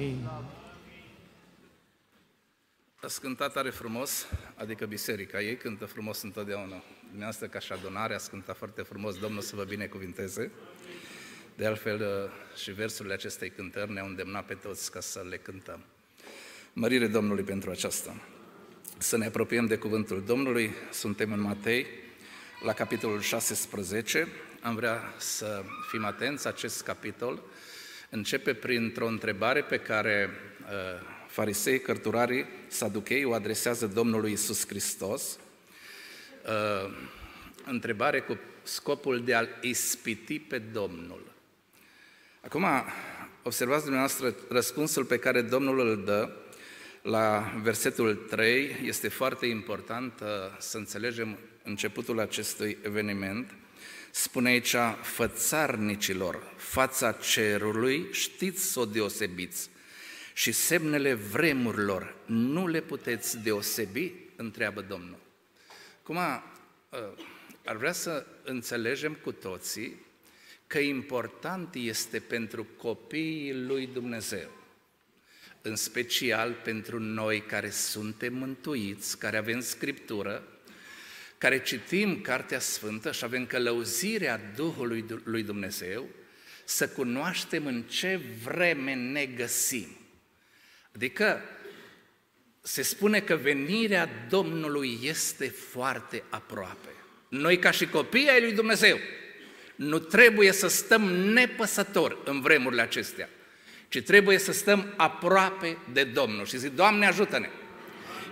Amin. Ați cântat tare frumos, adică biserica, ei cântă frumos întotdeauna. Dumneavoastră ca și adunare ați cântat foarte frumos, Domnul să vă binecuvinteze. De altfel, uh, și versurile acestei cântări ne-au îndemnat pe toți ca să le cântăm. Mărire Domnului pentru aceasta. Să ne apropiem de cuvântul Domnului, suntem în Matei, la capitolul 16. Am vrea să fim atenți, acest capitol începe printr-o întrebare pe care uh, farisei, cărturarii, saduchei o adresează Domnului Isus Hristos, uh, întrebare cu scopul de a-L ispiti pe Domnul. Acum, observați dumneavoastră răspunsul pe care Domnul îl dă la versetul 3, este foarte important uh, să înțelegem începutul acestui eveniment. Spune aici, fățarnicilor, fața cerului, știți să o deosebiți și semnele vremurilor nu le puteți deosebi? Întreabă Domnul. Cum uh, ar vrea să înțelegem cu toții că important este pentru copiii lui Dumnezeu, în special pentru noi care suntem mântuiți, care avem Scriptură, care citim Cartea Sfântă și avem călăuzirea Duhului lui Dumnezeu, să cunoaștem în ce vreme ne găsim. Adică se spune că venirea Domnului este foarte aproape. Noi ca și copii ai lui Dumnezeu nu trebuie să stăm nepăsători în vremurile acestea, ci trebuie să stăm aproape de Domnul și zic, Doamne ajută-ne!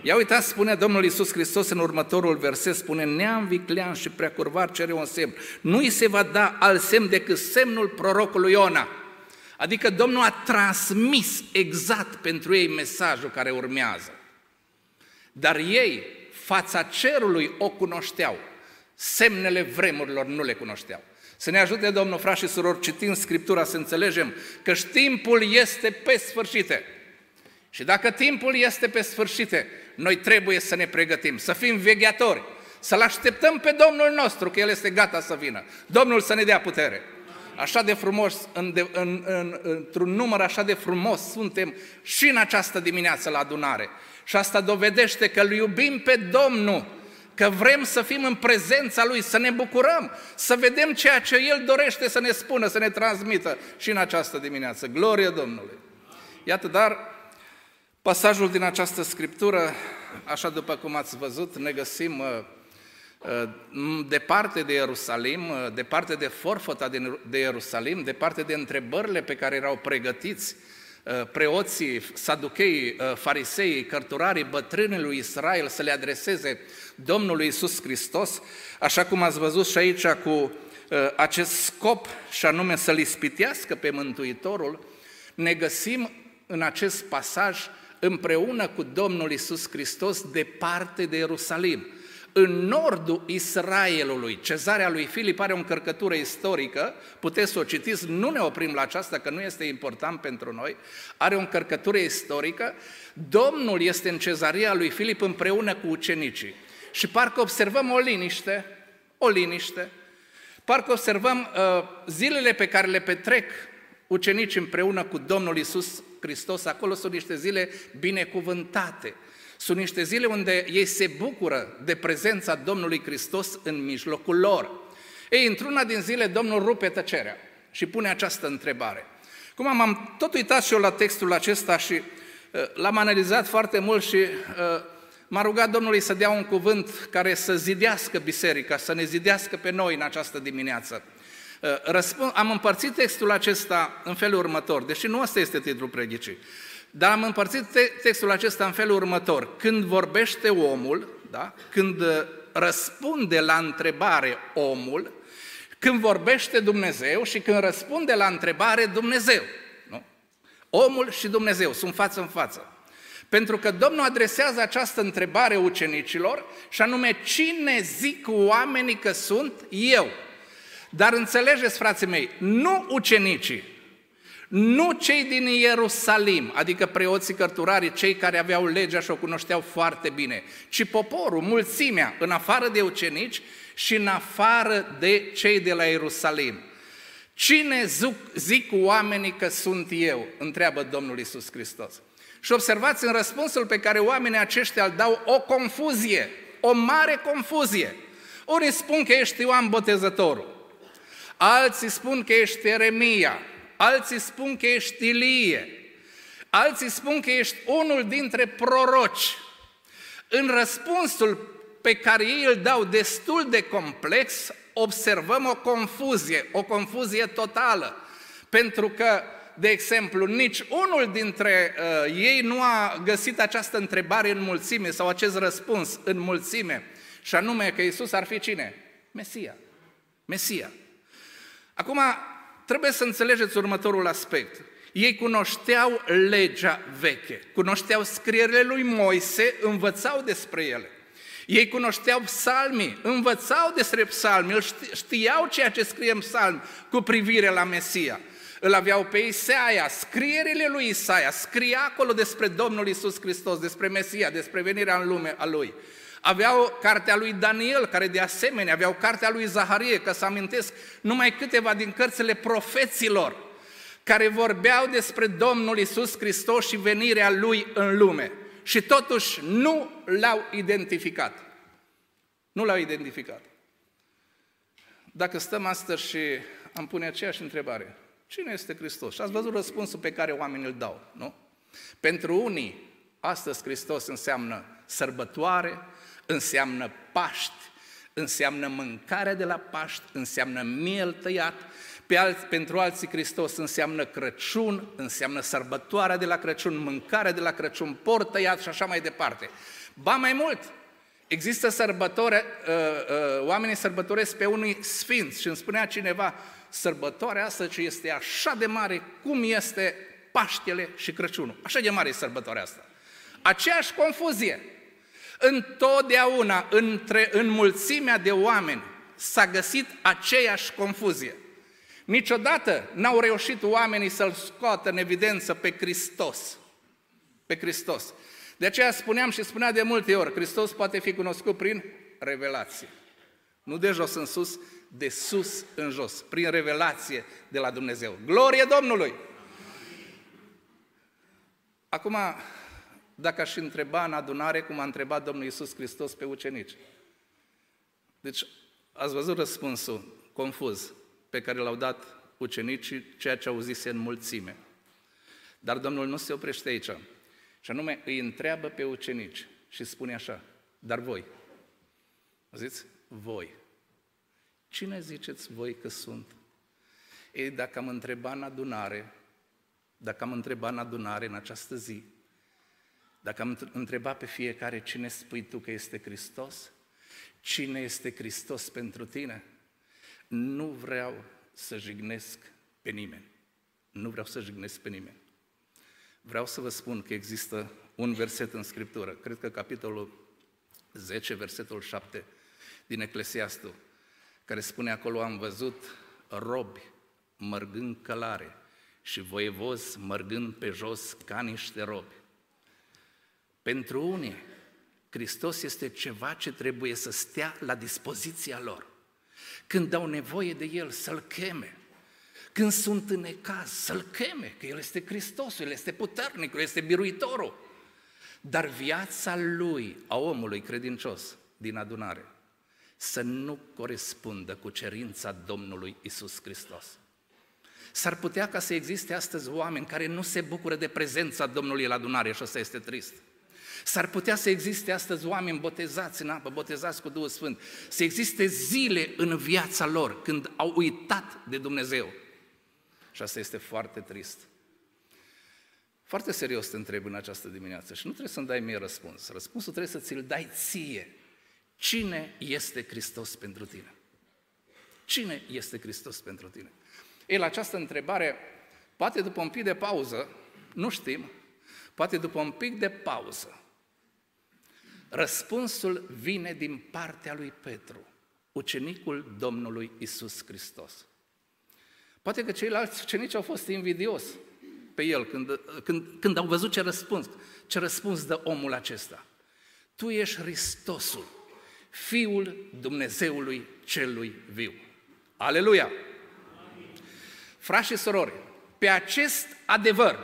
Ia uitați, spune Domnul Iisus Hristos în următorul verset, spune, neam viclean și preacurvar cere un semn. Nu îi se va da alt semn decât semnul prorocului Iona. Adică Domnul a transmis exact pentru ei mesajul care urmează. Dar ei, fața cerului, o cunoșteau. Semnele vremurilor nu le cunoșteau. Să ne ajute Domnul, frați și surori, citind Scriptura, să înțelegem că timpul este pe sfârșite. Și dacă timpul este pe sfârșite, noi trebuie să ne pregătim, să fim vegheatori, să-L așteptăm pe Domnul nostru, că El este gata să vină. Domnul să ne dea putere așa de frumos, în, de, în, în, într-un număr așa de frumos suntem și în această dimineață la adunare. Și asta dovedește că îl iubim pe Domnul, că vrem să fim în prezența Lui, să ne bucurăm, să vedem ceea ce El dorește să ne spună, să ne transmită și în această dimineață. Glorie Domnului! Iată, dar pasajul din această scriptură, așa după cum ați văzut, ne găsim uh, Uh, departe de Ierusalim, uh, departe de forfota de Ierusalim, departe de întrebările pe care erau pregătiți uh, preoții, saducheii, farisei, cărturarii, bătrânii lui Israel să le adreseze Domnului Isus Hristos, așa cum ați văzut și aici cu acest scop și anume să-L ispitească pe Mântuitorul, ne găsim în acest pasaj împreună cu Domnul Isus Hristos departe de Ierusalim în nordul Israelului. Cezarea lui Filip are o încărcătură istorică, puteți să o citiți, nu ne oprim la aceasta, că nu este important pentru noi, are o încărcătură istorică. Domnul este în cezarea lui Filip împreună cu ucenicii. Și parcă observăm o liniște, o liniște, parcă observăm uh, zilele pe care le petrec ucenici împreună cu Domnul Isus Hristos, acolo sunt niște zile binecuvântate, sunt niște zile unde ei se bucură de prezența Domnului Hristos în mijlocul lor. Ei, într-una din zile, Domnul rupe tăcerea și pune această întrebare. Cum am tot uitat și eu la textul acesta și uh, l-am analizat foarte mult și uh, m-a rugat Domnului să dea un cuvânt care să zidească biserica, să ne zidească pe noi în această dimineață. Uh, răspund, am împărțit textul acesta în felul următor, deși nu asta este titlul predicii. Dar am împărțit textul acesta în felul următor. Când vorbește omul, da? când uh, răspunde la întrebare omul, când vorbește Dumnezeu și când răspunde la întrebare Dumnezeu. Nu? Omul și Dumnezeu sunt față în față. Pentru că Domnul adresează această întrebare ucenicilor și anume, cine zic oamenii că sunt eu? Dar înțelegeți, frații mei, nu ucenicii, nu cei din Ierusalim, adică preoții cărturarii, cei care aveau legea și o cunoșteau foarte bine, ci poporul, mulțimea, în afară de ucenici și în afară de cei de la Ierusalim. Cine zic, zic oamenii că sunt eu? Întreabă Domnul Isus Hristos. Și observați în răspunsul pe care oamenii aceștia îl dau o confuzie, o mare confuzie. Unii spun că ești Ioan Botezătorul, alții spun că ești Eremia, alții spun că ești Ilie, alții spun că ești unul dintre proroci. În răspunsul pe care ei îl dau destul de complex, observăm o confuzie, o confuzie totală. Pentru că, de exemplu, nici unul dintre uh, ei nu a găsit această întrebare în mulțime sau acest răspuns în mulțime, și anume că Isus ar fi cine? Mesia. Mesia. Acum, trebuie să înțelegeți următorul aspect. Ei cunoșteau legea veche, cunoșteau scrierile lui Moise, învățau despre ele. Ei cunoșteau psalmii, învățau despre psalmi, știau ceea ce scrie în psalm cu privire la Mesia. Îl aveau pe Isaia, scrierile lui Isaia, scria acolo despre Domnul Isus Hristos, despre Mesia, despre venirea în lume a lui. Aveau cartea lui Daniel, care de asemenea aveau cartea lui Zaharie, că să amintesc numai câteva din cărțile profeților care vorbeau despre Domnul Isus Hristos și venirea lui în lume și totuși nu l-au identificat. Nu l-au identificat. Dacă stăm astăzi și am pune aceeași întrebare, cine este Hristos? Și ați văzut răspunsul pe care oamenii îl dau, nu? Pentru unii, astăzi Hristos înseamnă sărbătoare, înseamnă Paști, înseamnă mâncarea de la Paști, înseamnă miel tăiat, pe alți, pentru alții Hristos înseamnă Crăciun, înseamnă sărbătoarea de la Crăciun, mâncarea de la Crăciun, port tăiat și așa mai departe. Ba mai mult, există sărbători, uh, uh, oamenii sărbătoresc pe unui sfinți și îmi spunea cineva, sărbătoarea asta ce este așa de mare cum este Paștele și Crăciunul. Așa de mare e sărbătoarea asta. Aceeași confuzie. Întotdeauna, între, în mulțimea de oameni, s-a găsit aceeași confuzie. Niciodată n-au reușit oamenii să-L scoată în evidență pe Hristos. Pe Hristos. De aceea spuneam și spunea de multe ori, Hristos poate fi cunoscut prin revelație. Nu de jos în sus, de sus în jos, prin revelație de la Dumnezeu. Glorie Domnului! Acum, dacă aș întreba în adunare cum a întrebat Domnul Iisus Hristos pe ucenici. Deci, ați văzut răspunsul confuz pe care l-au dat ucenicii, ceea ce au zis în mulțime. Dar Domnul nu se oprește aici. Și anume îi întreabă pe ucenici și spune așa, dar voi, ziți, voi, cine ziceți voi că sunt? Ei, dacă am întrebat în adunare, dacă am întrebat în adunare în această zi, dacă am întrebat pe fiecare cine spui tu că este Hristos, cine este Hristos pentru tine, nu vreau să jignesc pe nimeni. Nu vreau să jignesc pe nimeni. Vreau să vă spun că există un verset în Scriptură, cred că capitolul 10, versetul 7 din Eclesiastul, care spune acolo, am văzut robi mărgând călare și voievozi mărgând pe jos ca niște robi. Pentru unii, Hristos este ceva ce trebuie să stea la dispoziția lor. Când au nevoie de El, să-L cheme. Când sunt în ecaz, să-L cheme, că El este Hristosul, El este puternicul, El este biruitorul. Dar viața Lui, a omului credincios din adunare, să nu corespundă cu cerința Domnului Isus Hristos. S-ar putea ca să existe astăzi oameni care nu se bucură de prezența Domnului la adunare și asta este trist. S-ar putea să existe astăzi oameni botezați în apă, botezați cu Duhul Sfânt, să existe zile în viața lor când au uitat de Dumnezeu. Și asta este foarte trist. Foarte serios te întreb în această dimineață și nu trebuie să-mi dai mie răspuns. Răspunsul trebuie să ți-l dai ție. Cine este Hristos pentru tine? Cine este Hristos pentru tine? Ei, la această întrebare, poate după un pic de pauză, nu știm, poate după un pic de pauză, Răspunsul vine din partea lui Petru, ucenicul Domnului Isus Hristos. Poate că ceilalți ucenici au fost invidios pe el când, când, când au văzut ce răspuns, ce răspuns dă omul acesta. Tu ești Hristosul, Fiul Dumnezeului Celui Viu. Aleluia! frați și surori, pe acest adevăr,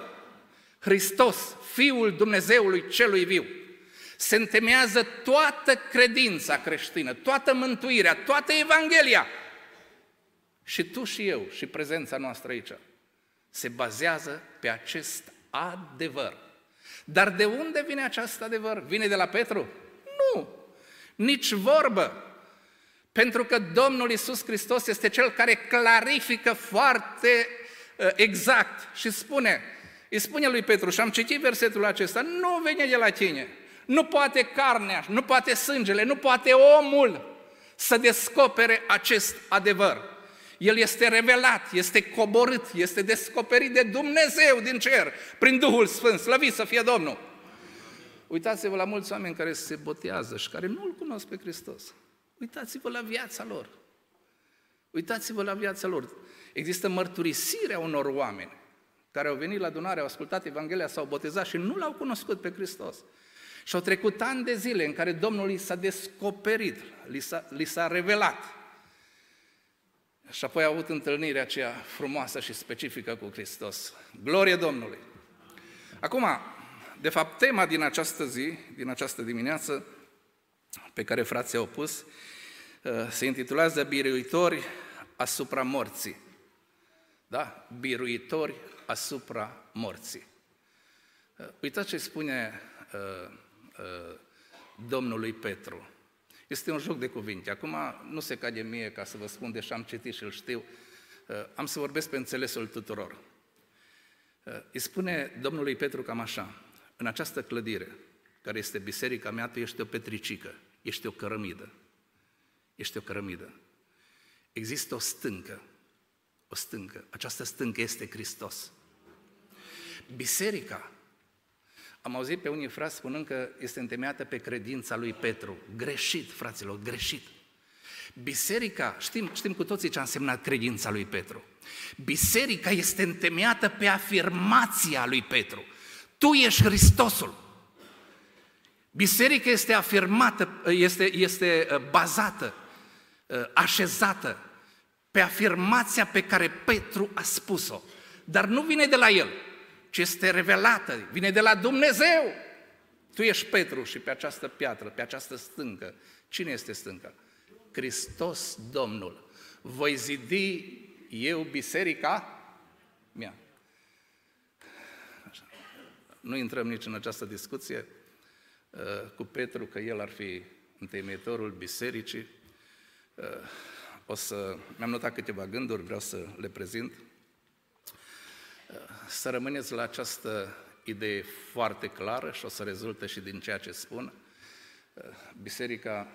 Hristos, Fiul Dumnezeului celui viu, se întemeiază toată credința creștină, toată mântuirea, toată Evanghelia. Și tu și eu și prezența noastră aici se bazează pe acest adevăr. Dar de unde vine acest adevăr? Vine de la Petru? Nu, nici vorbă. Pentru că Domnul Isus Hristos este Cel care clarifică foarte uh, exact și spune, îi spune lui Petru, și am citit versetul acesta, nu vine de la tine, nu poate carnea, nu poate sângele, nu poate omul să descopere acest adevăr. El este revelat, este coborât, este descoperit de Dumnezeu din cer, prin Duhul Sfânt, slăvit să fie Domnul. Uitați-vă la mulți oameni care se botează și care nu-L cunosc pe Hristos. Uitați-vă la viața lor. Uitați-vă la viața lor. Există mărturisirea unor oameni care au venit la adunare, au ascultat Evanghelia, s-au botezat și nu l-au cunoscut pe Hristos. Și au trecut ani de zile în care Domnul li s-a descoperit, li s-a, li s-a revelat. Și apoi au avut întâlnirea aceea frumoasă și specifică cu Hristos. Glorie Domnului! Acum, de fapt, tema din această zi, din această dimineață, pe care frații au pus, uh, se intitulează Biruitori asupra morții. Da? Biruitori asupra morții. Uh, uitați ce spune uh, uh, Domnului Petru. Este un joc de cuvinte. Acum nu se cade mie ca să vă spun, deși am citit și îl știu, uh, am să vorbesc pe înțelesul tuturor. Uh, îi spune Domnului Petru cam așa, în această clădire, care este biserica mea, tu ești o petricică, ești o cărămidă. Ești o cărămidă. Există o stâncă, o stâncă. Această stâncă este Hristos. Biserica, am auzit pe unii frați spunând că este întemeiată pe credința lui Petru. Greșit, fraților, greșit. Biserica, știm, știm cu toții ce a însemnat credința lui Petru. Biserica este întemeiată pe afirmația lui Petru. Tu ești Hristosul. Biserica este afirmată, este, este uh, bazată, uh, așezată pe afirmația pe care Petru a spus-o. Dar nu vine de la el, ci este revelată, vine de la Dumnezeu. Tu ești Petru și pe această piatră, pe această stâncă. Cine este stânca? Hristos Domnul. Voi zidi eu biserica mea. Nu intrăm nici în această discuție uh, cu Petru că el ar fi întemeitorul bisericii. Uh, o să, mi-am notat câteva gânduri, vreau să le prezint. Uh, să rămâneți la această idee foarte clară și o să rezulte și din ceea ce spun. Biserica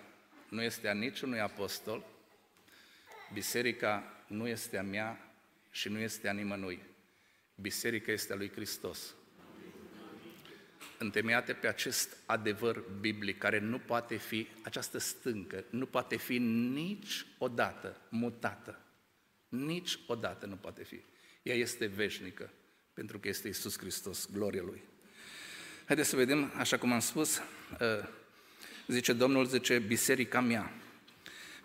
nu este a niciunui apostol, biserica nu este a mea și nu este a nimănui. Biserica este a lui Hristos întemeiate pe acest adevăr biblic, care nu poate fi, această stâncă, nu poate fi niciodată mutată. Nici odată nu poate fi. Ea este veșnică, pentru că este Isus Hristos, gloria Lui. Haideți să vedem, așa cum am spus, uh, zice Domnul, zice, biserica mea.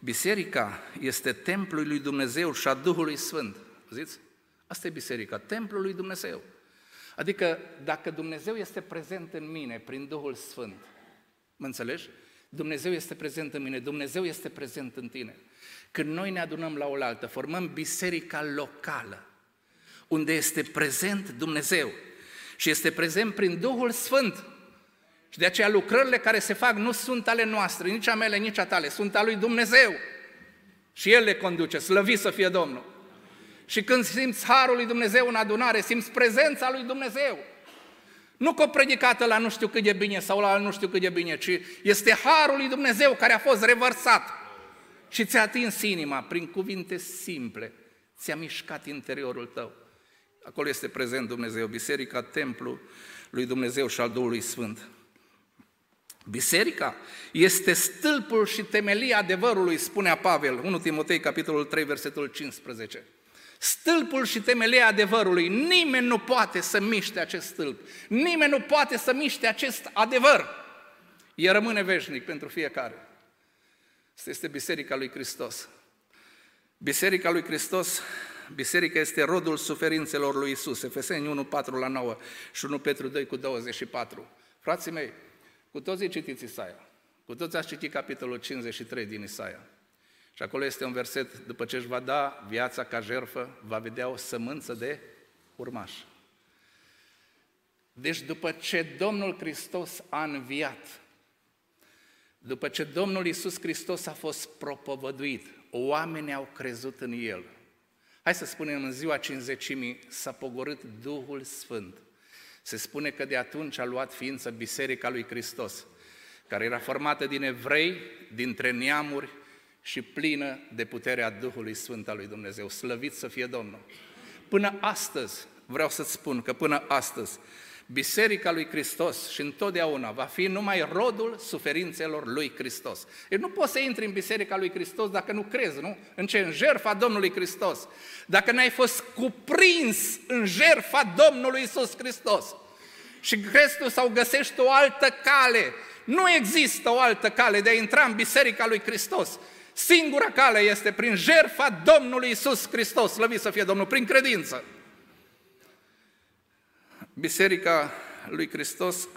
Biserica este templul lui Dumnezeu și a Duhului Sfânt. Ziți? Asta e biserica, templul lui Dumnezeu. Adică dacă Dumnezeu este prezent în mine prin Duhul Sfânt, mă înțelegi? Dumnezeu este prezent în mine, Dumnezeu este prezent în tine. Când noi ne adunăm la oaltă, formăm biserica locală, unde este prezent Dumnezeu și este prezent prin Duhul Sfânt. Și de aceea lucrările care se fac nu sunt ale noastre, nici a mele, nici a tale, sunt ale lui Dumnezeu. Și El le conduce, slăvit să fie Domnul. Și când simți harul lui Dumnezeu în adunare, simți prezența lui Dumnezeu. Nu că o predicată la nu știu cât de bine sau la nu știu cât de bine, ci este harul lui Dumnezeu care a fost revărsat și ți-a atins inima prin cuvinte simple, ți-a mișcat interiorul tău. Acolo este prezent Dumnezeu, biserica, templu lui Dumnezeu și al Duhului Sfânt. Biserica este stâlpul și temelia adevărului, spunea Pavel, 1 Timotei, capitolul 3, versetul 15 stâlpul și temelia adevărului. Nimeni nu poate să miște acest stâlp. Nimeni nu poate să miște acest adevăr. El rămâne veșnic pentru fiecare. Asta este Biserica lui Hristos. Biserica lui Hristos biserica este rodul suferințelor lui Isus. Efeseni 1, 4 la 9 și 1 Petru 2 cu 24. Frații mei, cu toții citiți Isaia. Cu toți ați citit capitolul 53 din Isaia. Și acolo este un verset, după ce își va da viața ca jerfă, va vedea o sămânță de urmaș. Deci după ce Domnul Hristos a înviat, după ce Domnul Iisus Hristos a fost propovăduit, oamenii au crezut în El. Hai să spunem, în ziua cinzecimii s-a pogorât Duhul Sfânt. Se spune că de atunci a luat ființă Biserica lui Hristos, care era formată din evrei, dintre neamuri și plină de puterea Duhului Sfânt al lui Dumnezeu. Slăvit să fie Domnul! Până astăzi, vreau să-ți spun că până astăzi, Biserica lui Hristos și întotdeauna va fi numai rodul suferințelor lui Hristos. Deci nu poți să intri în Biserica lui Hristos dacă nu crezi, nu? În ce? În jertfa Domnului Hristos. Dacă n-ai fost cuprins în jertfa Domnului Isus Hristos și crezi tu sau găsești o altă cale, nu există o altă cale de a intra în Biserica lui Hristos. Singura cale este prin jertfa Domnului Isus Hristos, slăvit să fie Domnul, prin credință. Biserica lui Hristos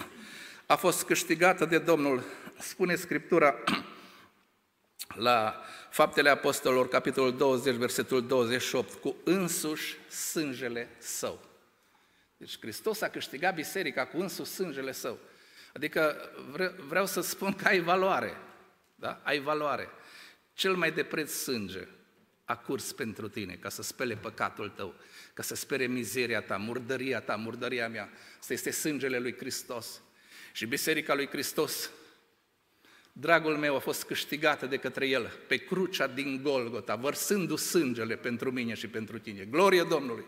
a fost câștigată de Domnul, spune Scriptura la Faptele Apostolilor, capitolul 20, versetul 28, cu însuși sângele său. Deci Hristos a câștigat biserica cu însuși sângele său. Adică vreau să spun că ai valoare, da? Ai valoare. Cel mai de preț sânge a curs pentru tine, ca să spele păcatul tău, ca să spere mizeria ta, murdăria ta, murdăria mea. Asta este sângele lui Hristos. Și Biserica lui Hristos, dragul meu, a fost câștigată de către El pe crucea din Golgota, vărsându sângele pentru mine și pentru tine. Glorie Domnului!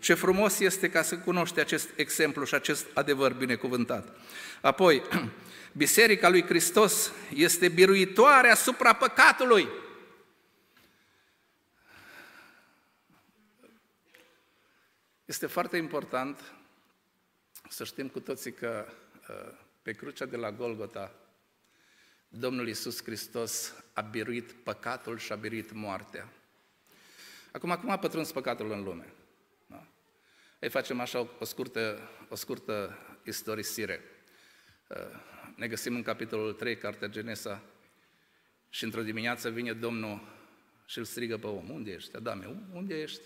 Ce frumos este ca să cunoști acest exemplu și acest adevăr binecuvântat. Apoi, Biserica lui Hristos este biruitoare asupra păcatului. Este foarte important să știm cu toții că uh, pe crucea de la Golgota Domnul Iisus Hristos a biruit păcatul și a biruit moartea. Acum, acum a pătruns păcatul în lume. Da? Ei facem așa o scurtă, o scurtă istorisire. Uh, ne găsim în capitolul 3, Cartea Genesa, și într-o dimineață vine Domnul și îl strigă pe om. Unde ești, Adame? Unde ești?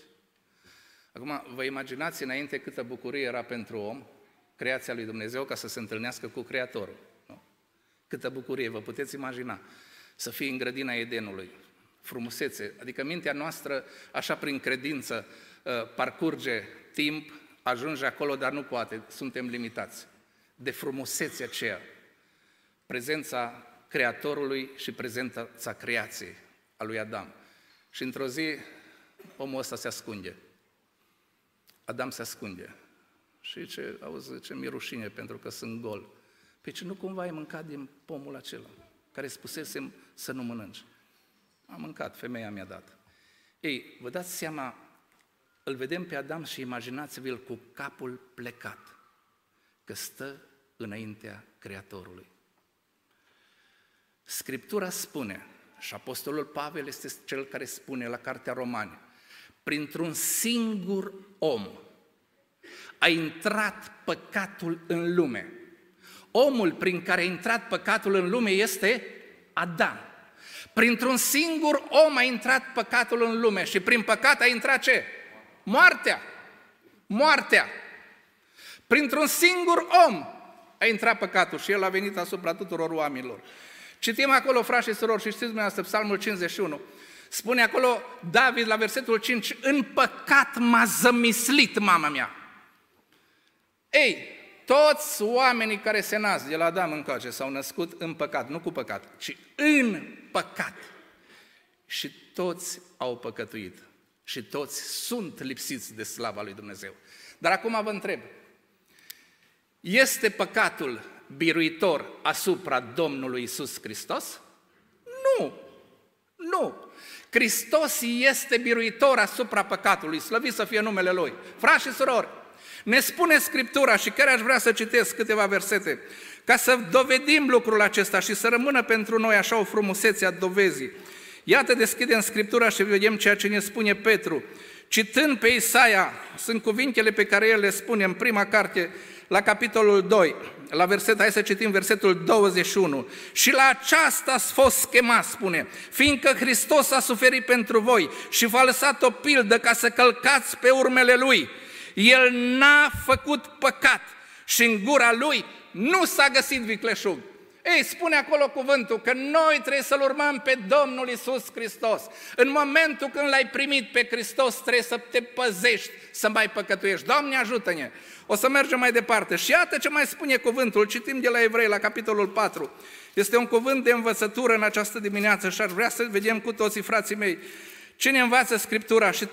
Acum, vă imaginați înainte câtă bucurie era pentru om, creația lui Dumnezeu, ca să se întâlnească cu Creatorul. Nu? Câtă bucurie, vă puteți imagina, să fii în grădina Edenului, frumusețe, adică mintea noastră, așa prin credință, uh, parcurge timp, ajunge acolo, dar nu poate, suntem limitați. De frumusețea aceea, prezența Creatorului și prezența creației a lui Adam. Și într-o zi, omul ăsta se ascunde. Adam se ascunde. Și ce, auzi, ce mi rușine pentru că sunt gol. Păi ce nu cumva ai mâncat din pomul acela, care spusesem să nu mănânci? Am mâncat, femeia mi-a dat. Ei, vă dați seama, îl vedem pe Adam și imaginați-vi-l cu capul plecat, că stă înaintea Creatorului. Scriptura spune, și Apostolul Pavel este cel care spune la Cartea Romani, printr-un singur om a intrat păcatul în lume. Omul prin care a intrat păcatul în lume este Adam. Printr-un singur om a intrat păcatul în lume și prin păcat a intrat ce? Moartea. Moartea. Printr-un singur om a intrat păcatul și el a venit asupra tuturor oamenilor. Citim acolo, frați și surori, și știți dumneavoastră, Psalmul 51. Spune acolo David la versetul 5, în păcat m-a zămislit mama mea. Ei, toți oamenii care se nasc de la Adam încoace s-au născut în păcat, nu cu păcat, ci în păcat. Și toți au păcătuit. Și toți sunt lipsiți de slava lui Dumnezeu. Dar acum vă întreb, este păcatul biruitor asupra Domnului Isus Hristos? Nu, nu. Hristos este biruitor asupra păcatului, slăvit să fie numele Lui. Frați și surori, ne spune Scriptura și chiar aș vrea să citesc câteva versete, ca să dovedim lucrul acesta și să rămână pentru noi așa o frumusețe a dovezii. Iată, deschidem Scriptura și vedem ceea ce ne spune Petru. Citând pe Isaia, sunt cuvintele pe care el le spune în prima carte, la capitolul 2, la verset, hai să citim versetul 21. Și la aceasta ați fost chemat, spune, fiindcă Hristos a suferit pentru voi și v-a lăsat o pildă ca să călcați pe urmele Lui. El n-a făcut păcat și în gura Lui nu s-a găsit vicleșug. Ei, spune acolo cuvântul că noi trebuie să-L urmăm pe Domnul Isus Hristos. În momentul când L-ai primit pe Hristos, trebuie să te păzești, să mai păcătuiești. Doamne, ajută-ne! O să mergem mai departe. Și iată ce mai spune cuvântul. Citim de la Evrei, la capitolul 4. Este un cuvânt de învățătură în această dimineață și aș vrea să vedem cu toții, frații mei, cine învață Scriptura și,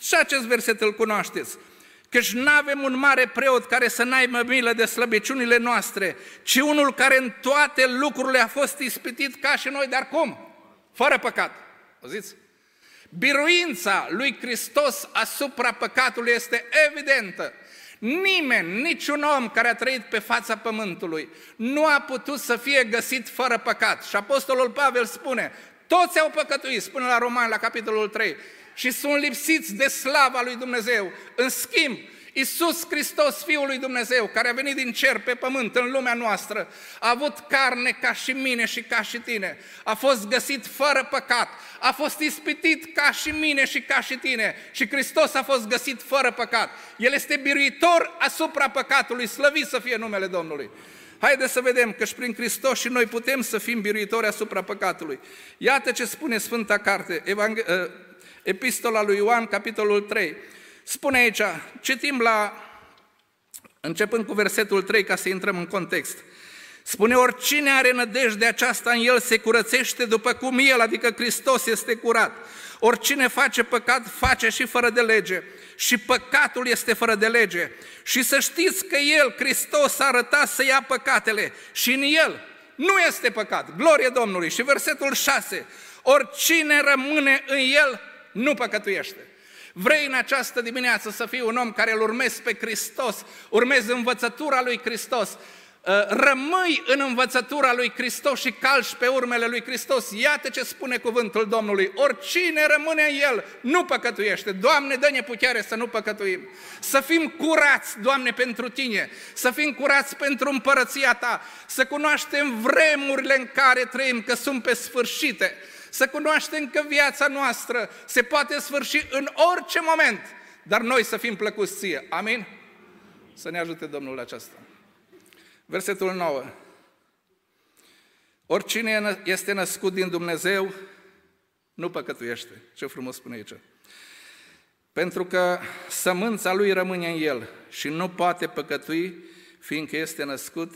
și acest verset îl cunoașteți. Căci nu avem un mare preot care să n-aibă milă de slăbiciunile noastre, ci unul care în toate lucrurile a fost ispitit ca și noi, dar cum? Fără păcat. Auziți? Biruința lui Hristos asupra păcatului este evidentă. Nimeni, niciun om care a trăit pe fața pământului nu a putut să fie găsit fără păcat. Și Apostolul Pavel spune, toți au păcătuit, spune la Romani, la capitolul 3, și sunt lipsiți de slava lui Dumnezeu. În schimb, Iisus Hristos, Fiul lui Dumnezeu, care a venit din cer pe pământ în lumea noastră, a avut carne ca și mine și ca și tine, a fost găsit fără păcat, a fost ispitit ca și mine și ca și tine și Hristos a fost găsit fără păcat. El este biruitor asupra păcatului, slăvit să fie numele Domnului. Haideți să vedem că și prin Hristos și noi putem să fim biruitori asupra păcatului. Iată ce spune Sfânta Carte, Evanghe- ă, Epistola lui Ioan, capitolul 3. Spune aici, citim la, începând cu versetul 3 ca să intrăm în context. Spune, oricine are nădejde aceasta în el se curățește după cum el, adică Hristos, este curat. Oricine face păcat, face și fără de lege. Și păcatul este fără de lege. Și să știți că El, Hristos, a arătat să ia păcatele și în El nu este păcat. Glorie Domnului! Și versetul 6. Oricine rămâne în El, nu păcătuiește. Vrei în această dimineață să fii un om care îl urmezi pe Hristos, urmezi învățătura lui Hristos, ă, rămâi în învățătura lui Hristos și calci pe urmele lui Hristos. Iată ce spune cuvântul Domnului. Oricine rămâne în El nu păcătuiește. Doamne, dă-ne putere să nu păcătuim. Să fim curați, Doamne, pentru Tine. Să fim curați pentru împărăția Ta. Să cunoaștem vremurile în care trăim, că sunt pe sfârșite să cunoaștem că viața noastră se poate sfârși în orice moment, dar noi să fim plăcuți ție. Amin? Să ne ajute Domnul la aceasta. Versetul 9. Oricine este născut din Dumnezeu, nu păcătuiește. Ce frumos spune aici. Pentru că sămânța lui rămâne în el și nu poate păcătui, fiindcă este născut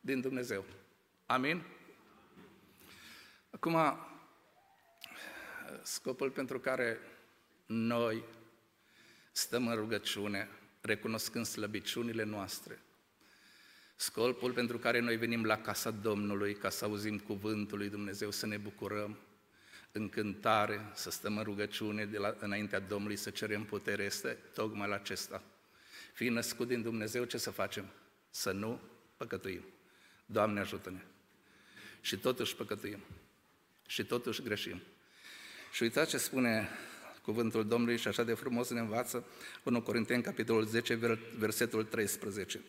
din Dumnezeu. Amin? Acum, scopul pentru care noi stăm în rugăciune, recunoscând slăbiciunile noastre, scopul pentru care noi venim la casa Domnului, ca să auzim cuvântul lui Dumnezeu, să ne bucurăm, în cântare, să stăm în rugăciune de la, înaintea Domnului, să cerem putere, este tocmai la acesta. Fii născut din Dumnezeu, ce să facem? Să nu păcătuim. Doamne ajută-ne! Și totuși păcătuim și totuși greșim. Și uitați ce spune cuvântul Domnului și așa de frumos ne învață 1 Corinteni, capitolul 10, versetul 13.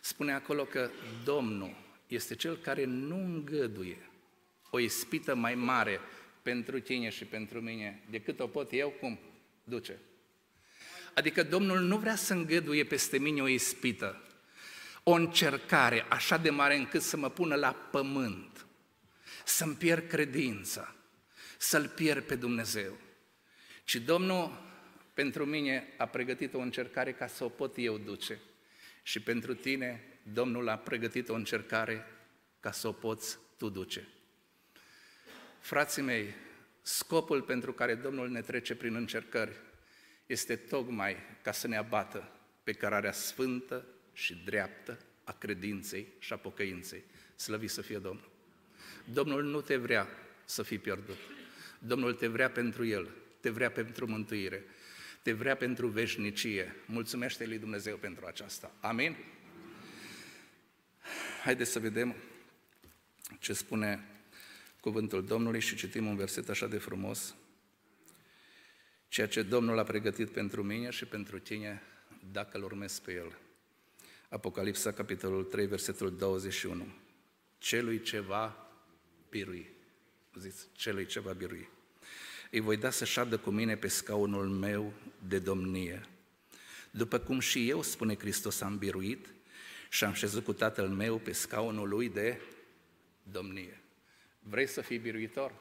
Spune acolo că Domnul este Cel care nu îngăduie o ispită mai mare pentru tine și pentru mine decât o pot eu cum duce. Adică Domnul nu vrea să îngăduie peste mine o ispită, o încercare așa de mare încât să mă pună la pământ să-mi pierd credința, să-L pierd pe Dumnezeu. Și Domnul pentru mine a pregătit o încercare ca să o pot eu duce. Și pentru tine Domnul a pregătit o încercare ca să o poți tu duce. Frații mei, scopul pentru care Domnul ne trece prin încercări este tocmai ca să ne abată pe cărarea sfântă și dreaptă a credinței și a pocăinței. Slăvit să fie Domnul! Domnul nu te vrea să fii pierdut. Domnul te vrea pentru El, te vrea pentru mântuire, te vrea pentru veșnicie. Mulțumește lui Dumnezeu pentru aceasta. Amin? Haideți să vedem ce spune cuvântul Domnului și citim un verset așa de frumos. ceea ce Domnul a pregătit pentru mine și pentru tine dacă îl urmezi pe El. Apocalipsa, capitolul 3, versetul 21. Celui ce va birui. Ziți, celui ce va birui. Îi voi da să șadă cu mine pe scaunul meu de domnie. După cum și eu, spune Hristos, am biruit și am șezut cu Tatăl meu pe scaunul lui de domnie. Vrei să fii biruitor?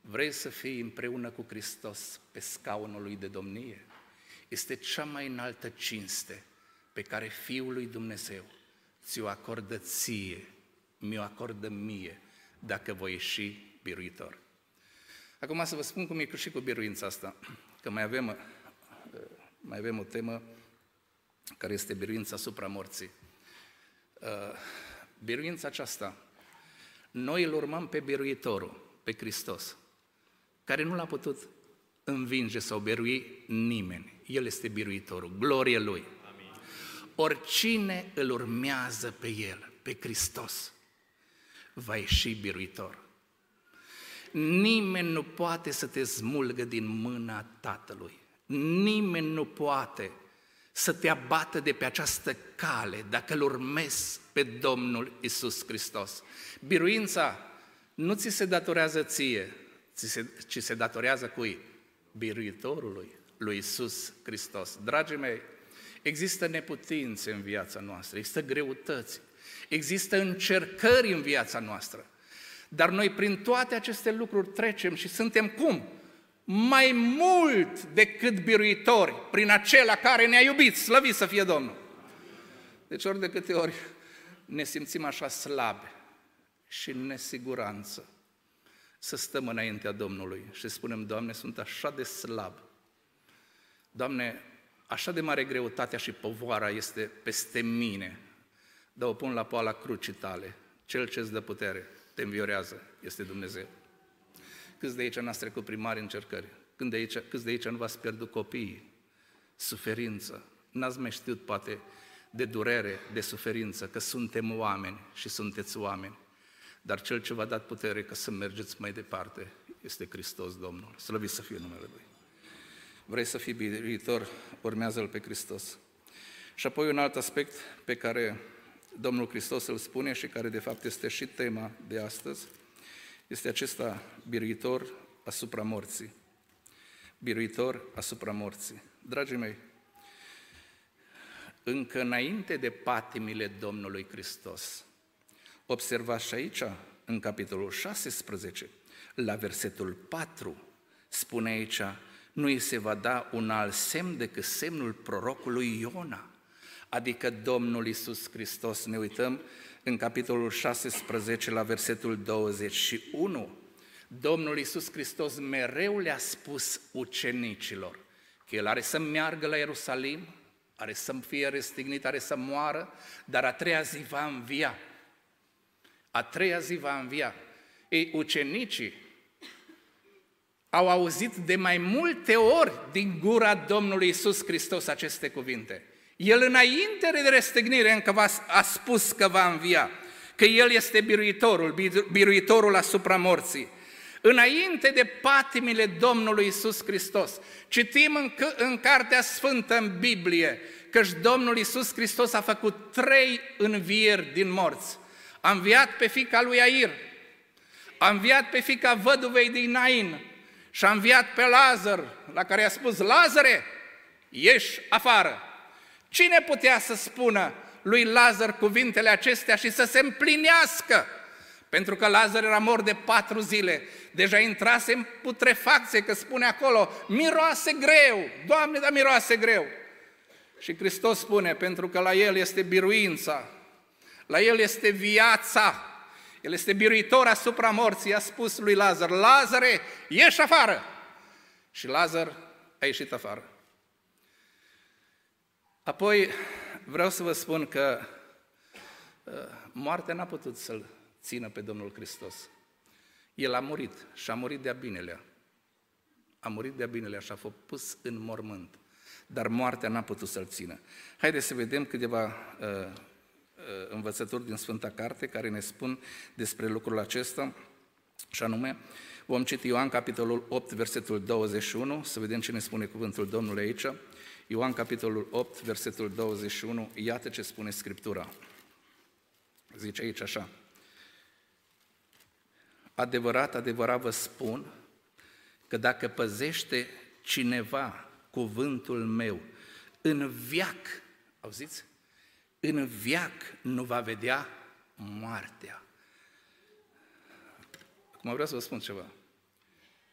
Vrei să fii împreună cu Hristos pe scaunul lui de domnie? Este cea mai înaltă cinste pe care Fiul lui Dumnezeu ți-o acordă ție, mi-o acordă mie, dacă voi ieși biruitor. Acum să vă spun cum e și cu biruința asta, că mai avem, mai avem o temă care este biruința asupra morții. Biruința aceasta, noi îl urmăm pe biruitorul, pe Hristos, care nu l-a putut învinge sau birui nimeni. El este biruitorul, glorie Lui. Amin. Oricine îl urmează pe El, pe Hristos, va ieși biruitor. Nimeni nu poate să te smulgă din mâna Tatălui. Nimeni nu poate să te abată de pe această cale dacă îl urmezi pe Domnul Isus Hristos. Biruința nu ți se datorează ție, ci se datorează cui? Biruitorului, lui Isus Hristos. Dragii mei, există neputințe în viața noastră, există greutăți, există încercări în viața noastră. Dar noi prin toate aceste lucruri trecem și suntem cum? Mai mult decât biruitori prin acela care ne-a iubit, slăvit să fie Domnul. Deci ori de câte ori ne simțim așa slabi și în nesiguranță, să stăm înaintea Domnului și spunem, Doamne, sunt așa de slab. Doamne, așa de mare greutatea și povoara este peste mine, dar o pun la poala crucii tale. Cel ce îți dă putere, te înviorează, este Dumnezeu. Câți de aici n-ați trecut prin mari încercări? Când de aici, câți de aici nu v-ați pierdut copiii? Suferință. N-ați mai știut, poate, de durere, de suferință, că suntem oameni și sunteți oameni. Dar Cel ce v-a dat putere ca să mergeți mai departe este Hristos Domnul. Slăvit să fie numele Lui. Vrei să fii viitor? Urmează-L pe Hristos. Și apoi un alt aspect pe care Domnul Hristos îl spune și care de fapt este și tema de astăzi, este acesta biruitor asupra morții. Biruitor asupra morții. Dragii mei, încă înainte de patimile Domnului Hristos, Observați și aici, în capitolul 16, la versetul 4, spune aici, nu îi se va da un alt semn decât semnul prorocului Iona. Adică Domnul Isus Hristos, ne uităm în capitolul 16 la versetul 21. Domnul Isus Hristos mereu le-a spus ucenicilor că El are să meargă la Ierusalim, are să fie restignit, are să moară, dar a treia zi va învia. A treia zi va învia. Ei, ucenicii au auzit de mai multe ori din gura Domnului Isus Hristos aceste cuvinte. El înainte de restignire încă va, a spus că va învia, că El este biruitorul, biruitorul asupra morții. Înainte de patimile Domnului Isus Hristos, citim în, în Cartea Sfântă, în Biblie, că Domnul Isus Hristos a făcut trei învieri din morți. A înviat pe fica lui Air, a înviat pe fica văduvei din Nain și a înviat pe Lazar, la care a spus, Lazare, ieși afară. Cine putea să spună lui Lazar cuvintele acestea și să se împlinească? Pentru că Lazar era mort de patru zile, deja intrase în putrefacție, că spune acolo, miroase greu, Doamne, dar miroase greu. Și Hristos spune, pentru că la El este biruința, la el este viața. El este biruitor asupra morții. A spus lui Lazar, Lazare, ieși afară! Și Lazar a ieșit afară. Apoi vreau să vă spun că uh, moartea n-a putut să-l țină pe Domnul Hristos. El a murit și a murit de-a binelea. A murit de-a binelea și a fost pus în mormânt. Dar moartea n-a putut să-l țină. Haideți să vedem câteva uh, Uh, învățături din Sfânta Carte care ne spun despre lucrul acesta, și anume, Vom citi Ioan, capitolul 8, versetul 21, să vedem ce ne spune cuvântul Domnului aici. Ioan, capitolul 8, versetul 21, iată ce spune Scriptura. Zice aici așa. Adevărat, adevărat vă spun că dacă păzește cineva cuvântul meu în viac, auziți? În viac nu va vedea moartea. Acum vreau să vă spun ceva.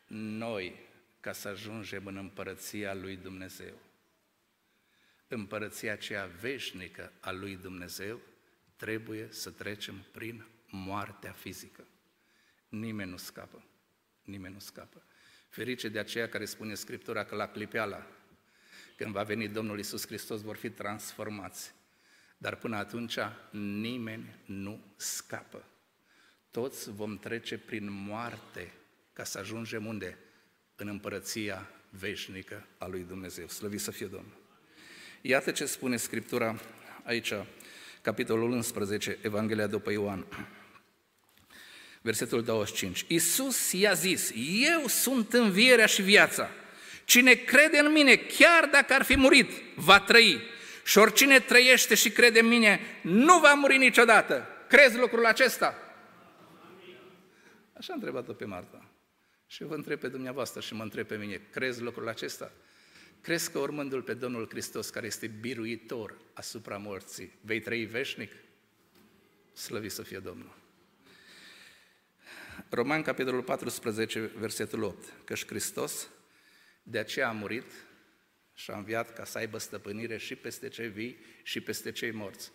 Noi, ca să ajungem în împărăția lui Dumnezeu, împărăția aceea veșnică a lui Dumnezeu, trebuie să trecem prin moartea fizică. Nimeni nu scapă. Nimeni nu scapă. Ferice de aceea care spune Scriptura că la clipeala, când va veni Domnul Isus Hristos, vor fi transformați. Dar până atunci nimeni nu scapă. Toți vom trece prin moarte ca să ajungem unde? În împărăția veșnică a lui Dumnezeu. Slăvit să fie Domnul! Iată ce spune Scriptura aici, capitolul 11, Evanghelia după Ioan. Versetul 25. Iisus i-a zis, eu sunt învierea și viața. Cine crede în mine, chiar dacă ar fi murit, va trăi. Și oricine trăiește și crede în mine, nu va muri niciodată. Crezi lucrul acesta? Așa a întrebat-o pe Marta. Și eu vă întreb pe dumneavoastră și mă întreb pe mine, crezi lucrul acesta? Crezi că urmându-L pe Domnul Hristos, care este biruitor asupra morții, vei trăi veșnic? Slăvit să fie Domnul! Roman, capitolul 14, versetul 8. Căci Hristos de aceea a murit și a înviat ca să aibă stăpânire și peste cei vii și peste cei morți.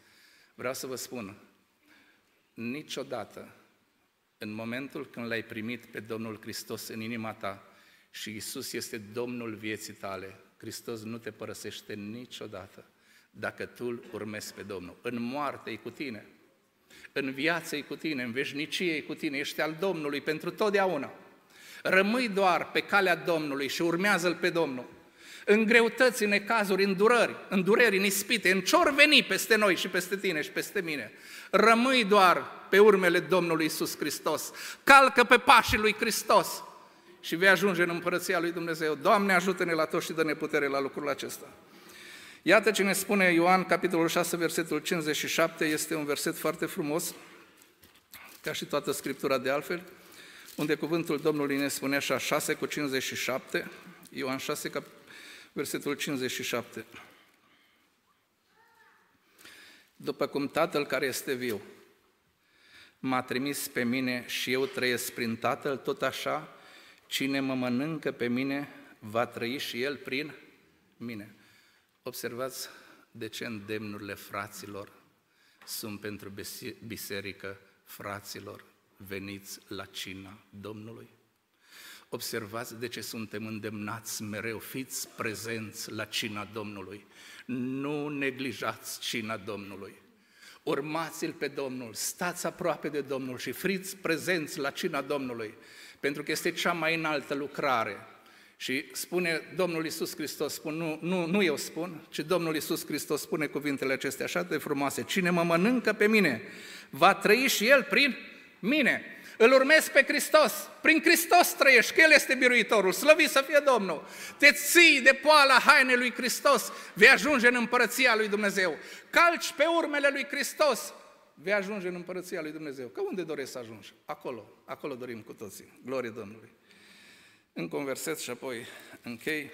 Vreau să vă spun, niciodată, în momentul când l-ai primit pe Domnul Hristos în inima ta și Isus este Domnul vieții tale, Hristos nu te părăsește niciodată dacă tu îl urmezi pe Domnul. În moarte e cu tine, în viață e cu tine, în veșnicie e cu tine, ești al Domnului pentru totdeauna. Rămâi doar pe calea Domnului și urmează-L pe Domnul. În greutăți, în necazuri, în durări, în dureri, în ispite, în ce veni peste noi și peste tine și peste mine. Rămâi doar pe urmele Domnului Isus Hristos. Calcă pe pașii lui Hristos și vei ajunge în împărăția lui Dumnezeu. Doamne, ajută-ne la tot și dă-ne putere la lucrul acesta. Iată ce ne spune Ioan, capitolul 6, versetul 57, este un verset foarte frumos, ca și toată Scriptura de altfel, unde cuvântul Domnului ne spune așa, 6 cu 57, Ioan 6, versetul 57. După cum Tatăl care este viu m-a trimis pe mine și eu trăiesc prin Tatăl, tot așa, cine mă mănâncă pe mine va trăi și el prin mine. Observați de ce îndemnurile fraților sunt pentru biserică, fraților, veniți la cina Domnului. Observați de ce suntem îndemnați mereu, fiți prezenți la cina Domnului. Nu neglijați cina Domnului. Urmați-L pe Domnul, stați aproape de Domnul și fiți prezenți la cina Domnului, pentru că este cea mai înaltă lucrare și spune Domnul Iisus Hristos, spun, nu, nu, nu eu spun, ci Domnul Iisus Hristos spune cuvintele acestea așa de frumoase. Cine mă mănâncă pe mine, va trăi și el prin mine. Îl urmez pe Hristos, prin Hristos trăiești, că El este biruitorul, slăvit să fie Domnul. Te ții de poala hainei lui Hristos, vei ajunge în împărăția lui Dumnezeu. Calci pe urmele lui Hristos, vei ajunge în împărăția lui Dumnezeu. Că unde doresc să ajungi? Acolo, acolo dorim cu toții. Glorie Domnului. În converset și apoi închei.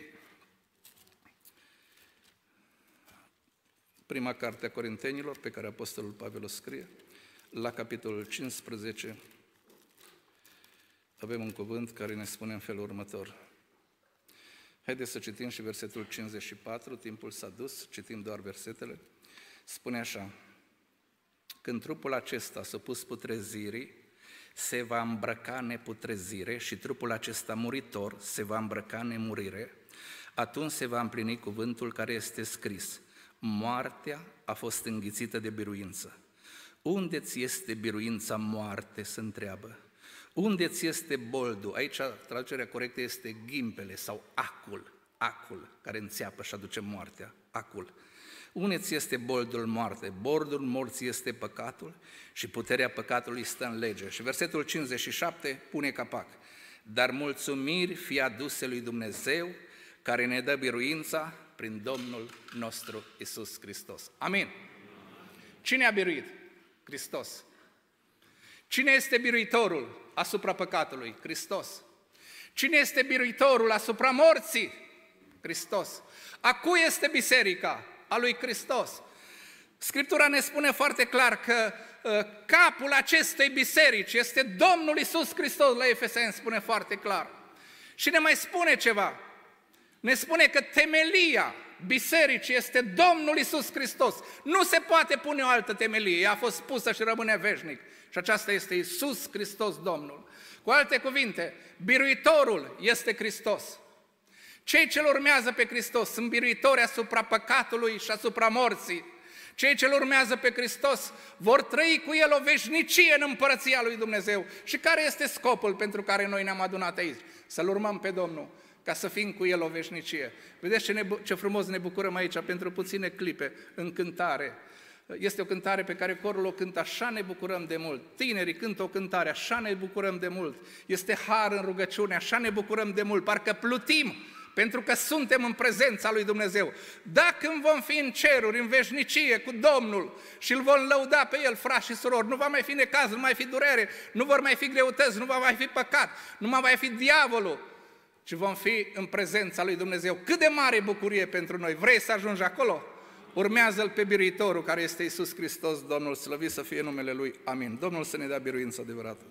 Prima carte a Corintenilor, pe care Apostolul Pavel o scrie, la capitolul 15, avem un cuvânt care ne spune în felul următor. Haideți să citim și versetul 54, timpul s-a dus, citim doar versetele. Spune așa, când trupul acesta s-a pus putrezirii, se va îmbrăca neputrezire și trupul acesta muritor se va îmbrăca nemurire, atunci se va împlini cuvântul care este scris. Moartea a fost înghițită de biruință. Unde ți este biruința moarte, se întreabă. Unde ți este boldul? Aici traducerea corectă este ghimpele sau acul, acul care înțeapă și aduce moartea, acul. Unde ți este boldul moarte? Bordul morții este păcatul și puterea păcatului stă în lege. Și versetul 57 pune capac. dar mulțumiri fie aduse lui Dumnezeu, care ne dă biruința prin Domnul nostru Isus Hristos. Amin. Cine a biruit? Hristos. Cine este biruitorul asupra păcatului? Hristos. Cine este biruitorul asupra morții? Hristos. A cui este biserica? A lui Hristos. Scriptura ne spune foarte clar că uh, capul acestei biserici este Domnul Isus Hristos, la Efeseni spune foarte clar. Și ne mai spune ceva. Ne spune că temelia bisericii este Domnul Isus Hristos. Nu se poate pune o altă temelie, ea a fost pusă și rămâne veșnic. Și aceasta este Isus Hristos Domnul. Cu alte cuvinte, biruitorul este Hristos. Cei ce urmează pe Hristos sunt biruitori asupra păcatului și asupra morții. Cei ce urmează pe Hristos vor trăi cu El o veșnicie în împărăția lui Dumnezeu. Și care este scopul pentru care noi ne-am adunat aici? Să-L urmăm pe Domnul, ca să fim cu El o veșnicie. Vedeți ce, ne, ce frumos ne bucurăm aici pentru puține clipe în cântare. Este o cântare pe care corul o cântă, așa ne bucurăm de mult. Tinerii cântă o cântare, așa ne bucurăm de mult. Este har în rugăciune, așa ne bucurăm de mult. Parcă plutim pentru că suntem în prezența lui Dumnezeu. Dacă vom fi în ceruri, în veșnicie cu Domnul și îl vom lăuda pe El, frați și surori, nu va mai fi necaz, nu mai fi durere, nu vor mai fi greutăți, nu va mai fi păcat, nu va mai fi diavolul, ci vom fi în prezența lui Dumnezeu. Cât de mare bucurie pentru noi! Vrei să ajungi acolo? Urmează-L pe biruitorul care este Isus Hristos, Domnul, slăvit să fie numele Lui. Amin. Domnul să ne dea biruință adevărată.